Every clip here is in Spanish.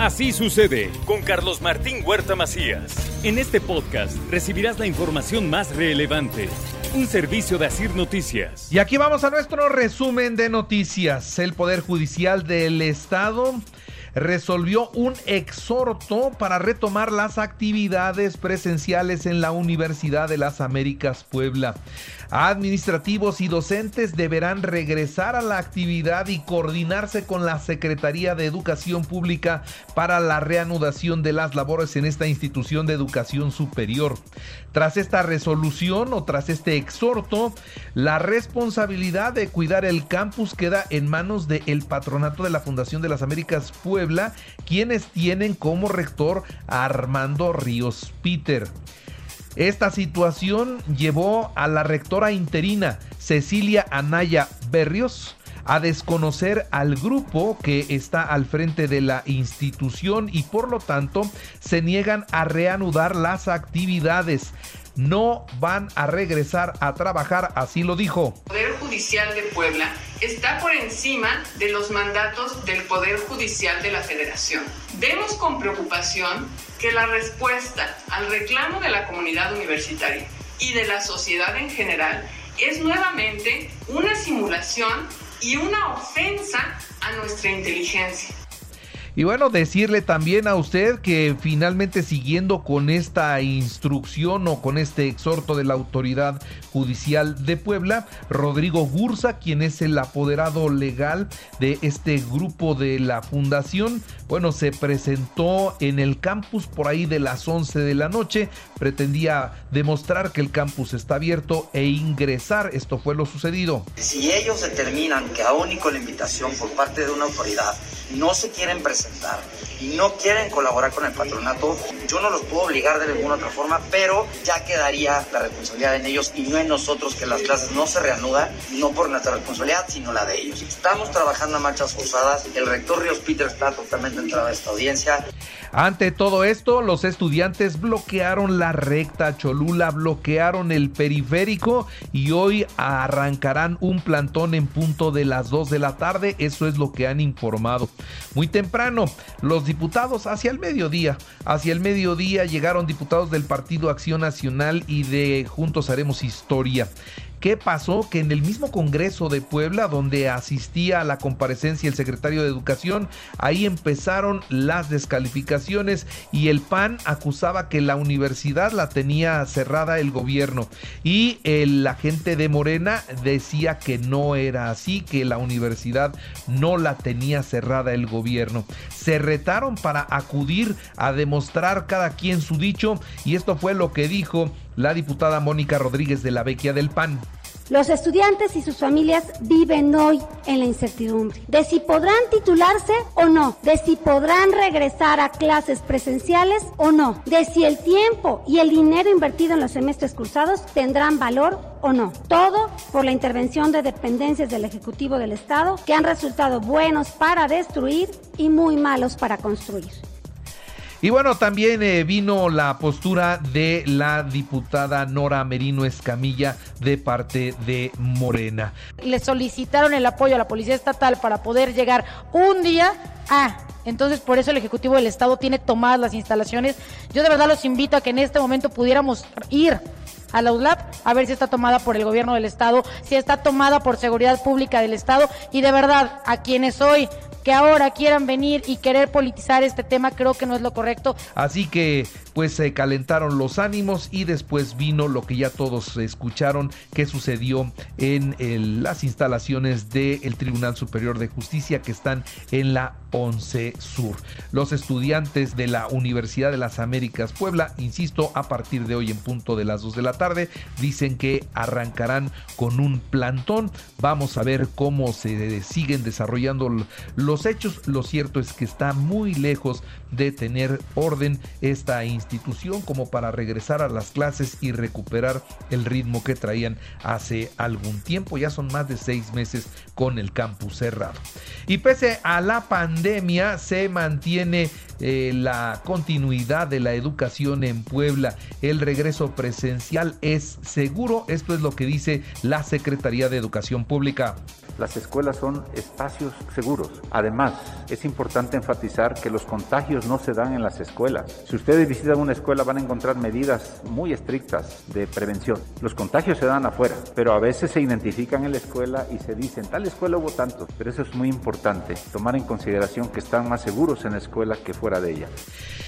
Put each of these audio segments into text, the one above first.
Así sucede con Carlos Martín Huerta Macías. En este podcast recibirás la información más relevante. Un servicio de Asir Noticias. Y aquí vamos a nuestro resumen de noticias. El Poder Judicial del Estado resolvió un exhorto para retomar las actividades presenciales en la Universidad de las Américas Puebla. Administrativos y docentes deberán regresar a la actividad y coordinarse con la Secretaría de Educación Pública para la reanudación de las labores en esta institución de educación superior. Tras esta resolución o tras este exhorto, la responsabilidad de cuidar el campus queda en manos del patronato de la Fundación de las Américas Puebla, quienes tienen como rector a Armando Ríos Peter. Esta situación llevó a la rectora interina Cecilia Anaya Berrios a desconocer al grupo que está al frente de la institución y por lo tanto se niegan a reanudar las actividades. No van a regresar a trabajar, así lo dijo. El Poder Judicial de Puebla está por encima de los mandatos del Poder Judicial de la Federación. Vemos con preocupación que la respuesta al reclamo de la comunidad universitaria y de la sociedad en general es nuevamente una simulación y una ofensa a nuestra inteligencia. Y bueno, decirle también a usted que finalmente siguiendo con esta instrucción o con este exhorto de la autoridad judicial de Puebla, Rodrigo Gursa, quien es el apoderado legal de este grupo de la fundación, bueno, se presentó en el campus por ahí de las 11 de la noche, pretendía demostrar que el campus está abierto e ingresar, esto fue lo sucedido. Si ellos determinan que aún y con la invitación por parte de una autoridad no se quieren presentar y no quieren colaborar con el patronato, yo no los puedo obligar de ninguna otra forma, pero ya quedaría la responsabilidad en ellos y no en nosotros que las clases no se reanudan, no por nuestra responsabilidad, sino la de ellos. Estamos trabajando a marchas forzadas, el rector Ríos Peter está totalmente entrado a esta audiencia. Ante todo esto, los estudiantes bloquearon la recta Cholula, bloquearon el periférico y hoy arrancarán un plantón en punto de las 2 de la tarde. Eso es lo que han informado. Muy temprano, los diputados hacia el mediodía, hacia el mediodía llegaron diputados del Partido Acción Nacional y de Juntos Haremos Historia. ¿Qué pasó? Que en el mismo Congreso de Puebla, donde asistía a la comparecencia el secretario de Educación, ahí empezaron las descalificaciones y el PAN acusaba que la universidad la tenía cerrada el gobierno y el agente de Morena decía que no era así, que la universidad no la tenía cerrada el gobierno. Se retaron para acudir a demostrar cada quien su dicho y esto fue lo que dijo la diputada Mónica Rodríguez de la Vecchia del PAN. Los estudiantes y sus familias viven hoy en la incertidumbre de si podrán titularse o no, de si podrán regresar a clases presenciales o no, de si el tiempo y el dinero invertido en los semestres cursados tendrán valor o no. Todo por la intervención de dependencias del Ejecutivo del Estado que han resultado buenos para destruir y muy malos para construir. Y bueno, también eh, vino la postura de la diputada Nora Merino Escamilla de parte de Morena. Le solicitaron el apoyo a la Policía Estatal para poder llegar un día a... Entonces, por eso el Ejecutivo del Estado tiene tomadas las instalaciones. Yo de verdad los invito a que en este momento pudiéramos ir a la ULAP a ver si está tomada por el gobierno del Estado, si está tomada por seguridad pública del Estado y de verdad a quienes hoy que ahora quieran venir y querer politizar este tema creo que no es lo correcto. Así que pues se calentaron los ánimos y después vino lo que ya todos escucharon que sucedió en las instalaciones del Tribunal Superior de Justicia que están en la 11 Sur. Los estudiantes de la Universidad de las Américas Puebla, insisto, a partir de hoy en punto de las 2 de la tarde, dicen que arrancarán con un plantón. Vamos a ver cómo se siguen desarrollando los los hechos. Lo cierto es que está muy lejos de tener orden esta institución como para regresar a las clases y recuperar el ritmo que traían hace algún tiempo. Ya son más de seis meses con el campus cerrado. Y pese a la pandemia, se mantiene eh, la continuidad de la educación en Puebla. El regreso presencial es seguro. Esto es lo que dice la Secretaría de Educación Pública. Las escuelas son espacios seguros. Además, es importante enfatizar que los contagios no se dan en las escuelas. Si ustedes visitan una escuela van a encontrar medidas muy estrictas de prevención. Los contagios se dan afuera, pero a veces se identifican en la escuela y se dicen, tal escuela hubo tantos. Pero eso es muy importante, tomar en consideración que están más seguros en la escuela que fuera de ella.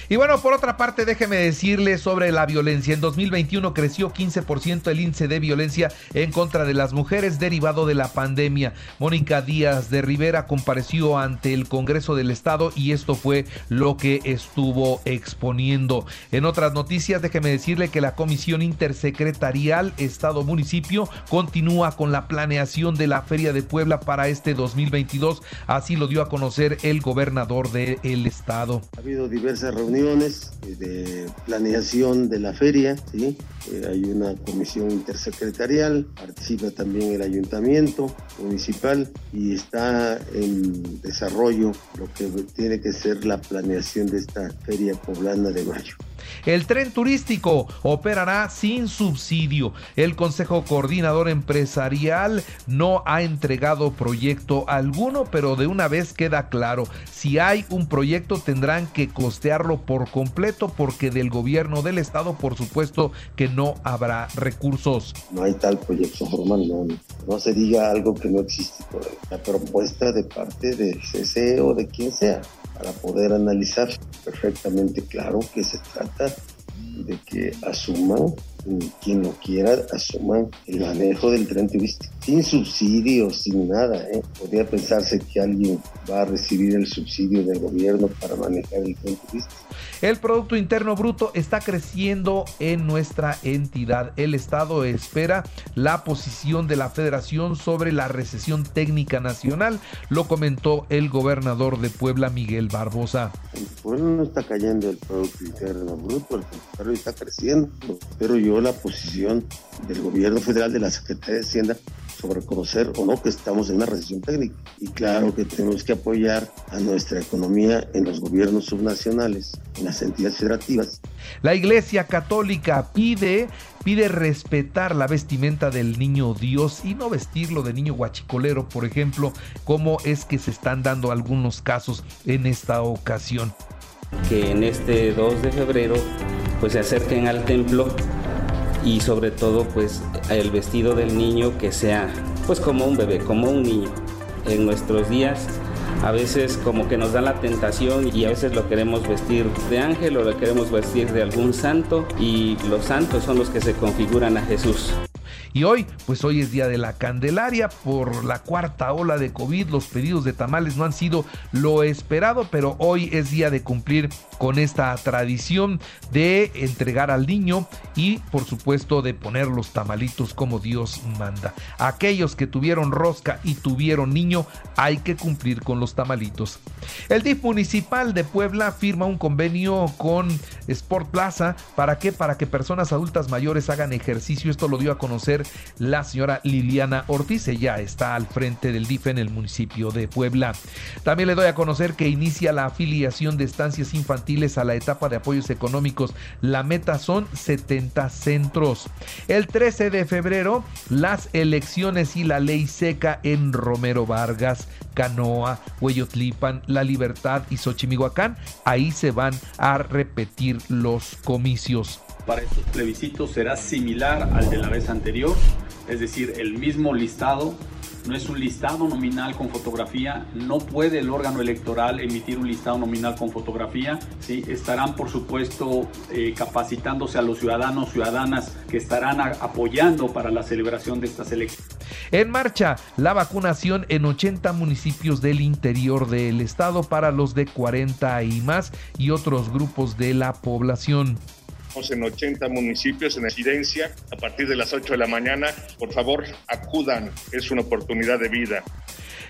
Y bueno, por otra parte, déjeme decirle sobre la violencia. En 2021 creció 15% el índice de violencia en contra de las mujeres derivado de la pandemia. Mónica Díaz de Rivera compareció ante el Congreso del Estado y esto fue lo que estuvo exponiendo. En otras noticias, déjeme decirle que la Comisión Intersecretarial Estado-Municipio continúa con la planeación de la Feria de Puebla para este 2022. Así lo dio a conocer el gobernador del estado. Ha habido diversas reuniones de planeación de la feria. Eh, hay una comisión intersecretarial, participa también el ayuntamiento y está en desarrollo lo que tiene que ser la planeación de esta feria poblana de mayo. El tren turístico operará sin subsidio. El Consejo Coordinador Empresarial no ha entregado proyecto alguno, pero de una vez queda claro, si hay un proyecto tendrán que costearlo por completo porque del gobierno del estado por supuesto que no habrá recursos. No hay tal proyecto formal, no, no se diga algo que no existe. La propuesta de parte del CC o de quien sea para poder analizar perfectamente claro que se trata de que quien lo quiera asuman el manejo del tren turístico sin subsidios, sin nada. ¿eh? Podría pensarse que alguien va a recibir el subsidio del gobierno para manejar el tren turístico. El Producto Interno Bruto está creciendo en nuestra entidad. El Estado espera la posición de la Federación sobre la recesión técnica nacional, lo comentó el gobernador de Puebla, Miguel Barbosa. El pueblo no está cayendo el Producto Interno Bruto, el pueblo está creciendo, pero yo la posición del gobierno federal, de la Secretaría de Hacienda, sobre conocer o no que estamos en una recesión técnica. Y claro que tenemos que apoyar a nuestra economía en los gobiernos subnacionales, en las entidades federativas. La Iglesia Católica pide pide respetar la vestimenta del niño Dios y no vestirlo de niño guachicolero, por ejemplo, como es que se están dando algunos casos en esta ocasión. Que en este 2 de febrero pues se acerquen al templo y sobre todo pues el vestido del niño que sea pues como un bebé, como un niño. En nuestros días a veces como que nos da la tentación y a veces lo queremos vestir de ángel o lo queremos vestir de algún santo y los santos son los que se configuran a Jesús. Y hoy, pues hoy es día de la Candelaria por la cuarta ola de COVID. Los pedidos de tamales no han sido lo esperado, pero hoy es día de cumplir con esta tradición de entregar al niño y por supuesto de poner los tamalitos como Dios manda. Aquellos que tuvieron rosca y tuvieron niño, hay que cumplir con los tamalitos. El DIF municipal de Puebla firma un convenio con Sport Plaza para que para que personas adultas mayores hagan ejercicio. Esto lo dio a conocer la señora Liliana Ortiz. Ella está al frente del DIF en el municipio de Puebla. También le doy a conocer que inicia la afiliación de estancias infantiles a la etapa de apoyos económicos. La meta son 70 centros. El 13 de febrero, las elecciones y la ley seca en Romero Vargas, Canoa, Hueyotlipan, La Libertad y Xochimihuacán. Ahí se van a repetir los comicios para estos plebiscitos será similar al de la vez anterior, es decir, el mismo listado. No es un listado nominal con fotografía, no puede el órgano electoral emitir un listado nominal con fotografía. ¿sí? Estarán, por supuesto, eh, capacitándose a los ciudadanos, ciudadanas que estarán apoyando para la celebración de estas elecciones. En marcha la vacunación en 80 municipios del interior del estado para los de 40 y más y otros grupos de la población en 80 municipios en residencia a partir de las 8 de la mañana. Por favor, acudan, es una oportunidad de vida.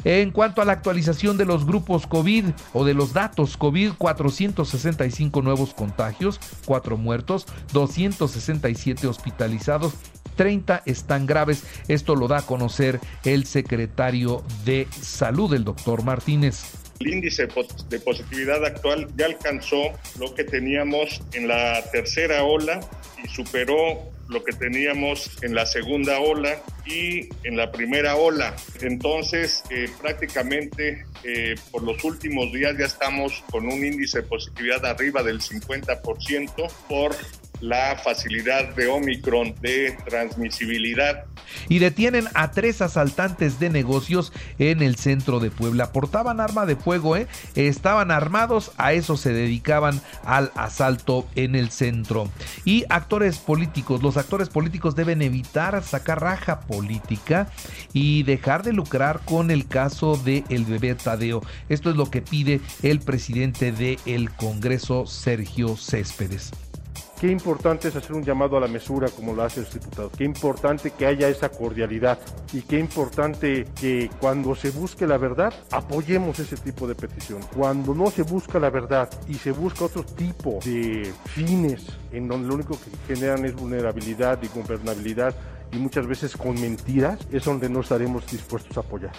En cuanto a la actualización de los grupos COVID o de los datos COVID, 465 nuevos contagios, 4 muertos, 267 hospitalizados, 30 están graves. Esto lo da a conocer el secretario de Salud, el doctor Martínez. El índice de positividad actual ya alcanzó lo que teníamos en la tercera ola y superó lo que teníamos en la segunda ola y en la primera ola. Entonces, eh, prácticamente eh, por los últimos días ya estamos con un índice de positividad arriba del 50% por la facilidad de Omicron de transmisibilidad. Y detienen a tres asaltantes de negocios en el centro de Puebla. Portaban arma de fuego, ¿eh? estaban armados, a eso se dedicaban al asalto en el centro. Y actores políticos, los actores políticos deben evitar sacar raja política y dejar de lucrar con el caso de el bebé Tadeo. Esto es lo que pide el presidente del Congreso, Sergio Céspedes. Qué importante es hacer un llamado a la mesura como lo hace el diputado. Qué importante que haya esa cordialidad y qué importante que cuando se busque la verdad apoyemos ese tipo de petición. Cuando no se busca la verdad y se busca otro tipo de fines en donde lo único que generan es vulnerabilidad y gobernabilidad y muchas veces con mentiras, es donde no estaremos dispuestos a apoyar.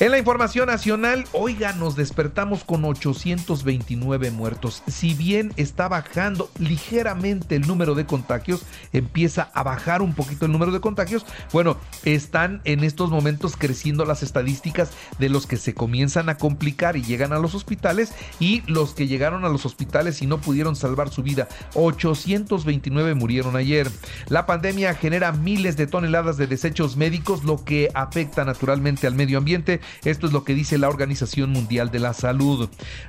En la información nacional, oiga, nos despertamos con 829 muertos. Si bien está bajando ligeramente el número de contagios, empieza a bajar un poquito el número de contagios. Bueno, están en estos momentos creciendo las estadísticas de los que se comienzan a complicar y llegan a los hospitales y los que llegaron a los hospitales y no pudieron salvar su vida. 829 murieron ayer. La pandemia genera de toneladas de desechos médicos, lo que afecta naturalmente al medio ambiente. Esto es lo que dice la Organización Mundial de la Salud.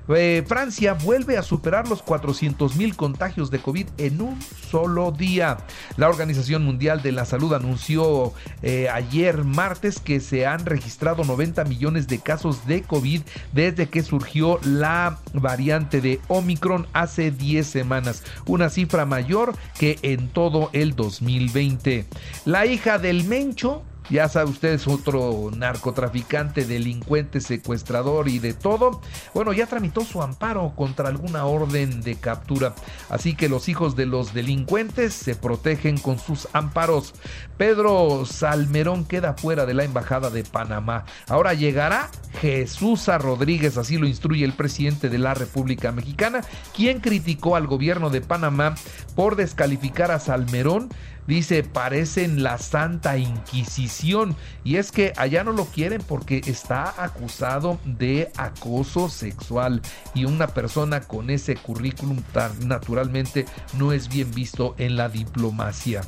Eh, Francia vuelve a superar los 400 mil contagios de COVID en un solo día. La Organización Mundial de la Salud anunció eh, ayer martes que se han registrado 90 millones de casos de COVID desde que surgió la variante de Omicron hace 10 semanas, una cifra mayor que en todo el 2020. La hija del Mencho ya sabe usted, es otro narcotraficante, delincuente, secuestrador y de todo. Bueno, ya tramitó su amparo contra alguna orden de captura. Así que los hijos de los delincuentes se protegen con sus amparos. Pedro Salmerón queda fuera de la Embajada de Panamá. Ahora llegará Jesús Rodríguez, así lo instruye el presidente de la República Mexicana, quien criticó al gobierno de Panamá por descalificar a Salmerón dice, parecen la Santa Inquisición. Y es que allá no lo quieren porque está acusado de acoso sexual. Y una persona con ese currículum tan naturalmente no es bien visto en la diplomacia.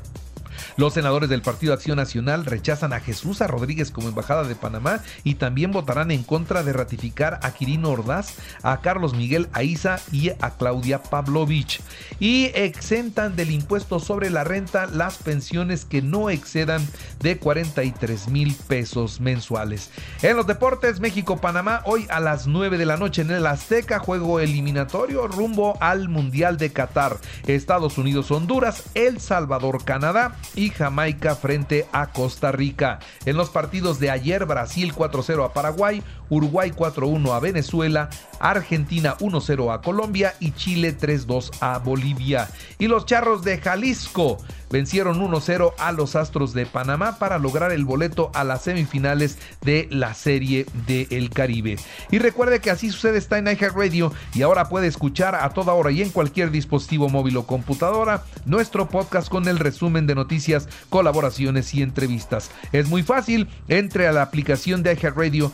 Los senadores del Partido Acción Nacional rechazan a Jesús a Rodríguez como embajada de Panamá y también votarán en contra de ratificar a Quirino Ordaz, a Carlos Miguel Aiza y a Claudia Pavlovich. Y exentan del impuesto sobre la renta las pensiones que no excedan de 43 mil pesos mensuales. En los deportes, México-Panamá, hoy a las 9 de la noche en el Azteca, juego eliminatorio rumbo al Mundial de Qatar. Estados Unidos-Honduras, El Salvador-Canadá y Jamaica frente a Costa Rica. En los partidos de ayer, Brasil 4-0 a Paraguay, Uruguay 4-1 a Venezuela, Argentina 1-0 a Colombia y Chile 3-2 a Bolivia. Y los Charros de Jalisco vencieron 1-0 a los Astros de Panamá para lograr el boleto a las semifinales de la Serie del Caribe. Y recuerde que así sucede está en Radio y ahora puede escuchar a toda hora y en cualquier dispositivo móvil o computadora nuestro podcast con el resumen de noticias, colaboraciones y entrevistas. Es muy fácil, entre a la aplicación de Radio,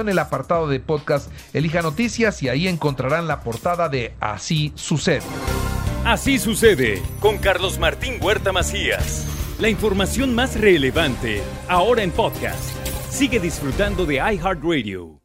seleccione el apartado de podcast, elija noticias y ahí encontrarán la portada de Así sucede. Así sucede con Carlos Martín Huerta Macías. La información más relevante ahora en podcast. Sigue disfrutando de iHeartRadio.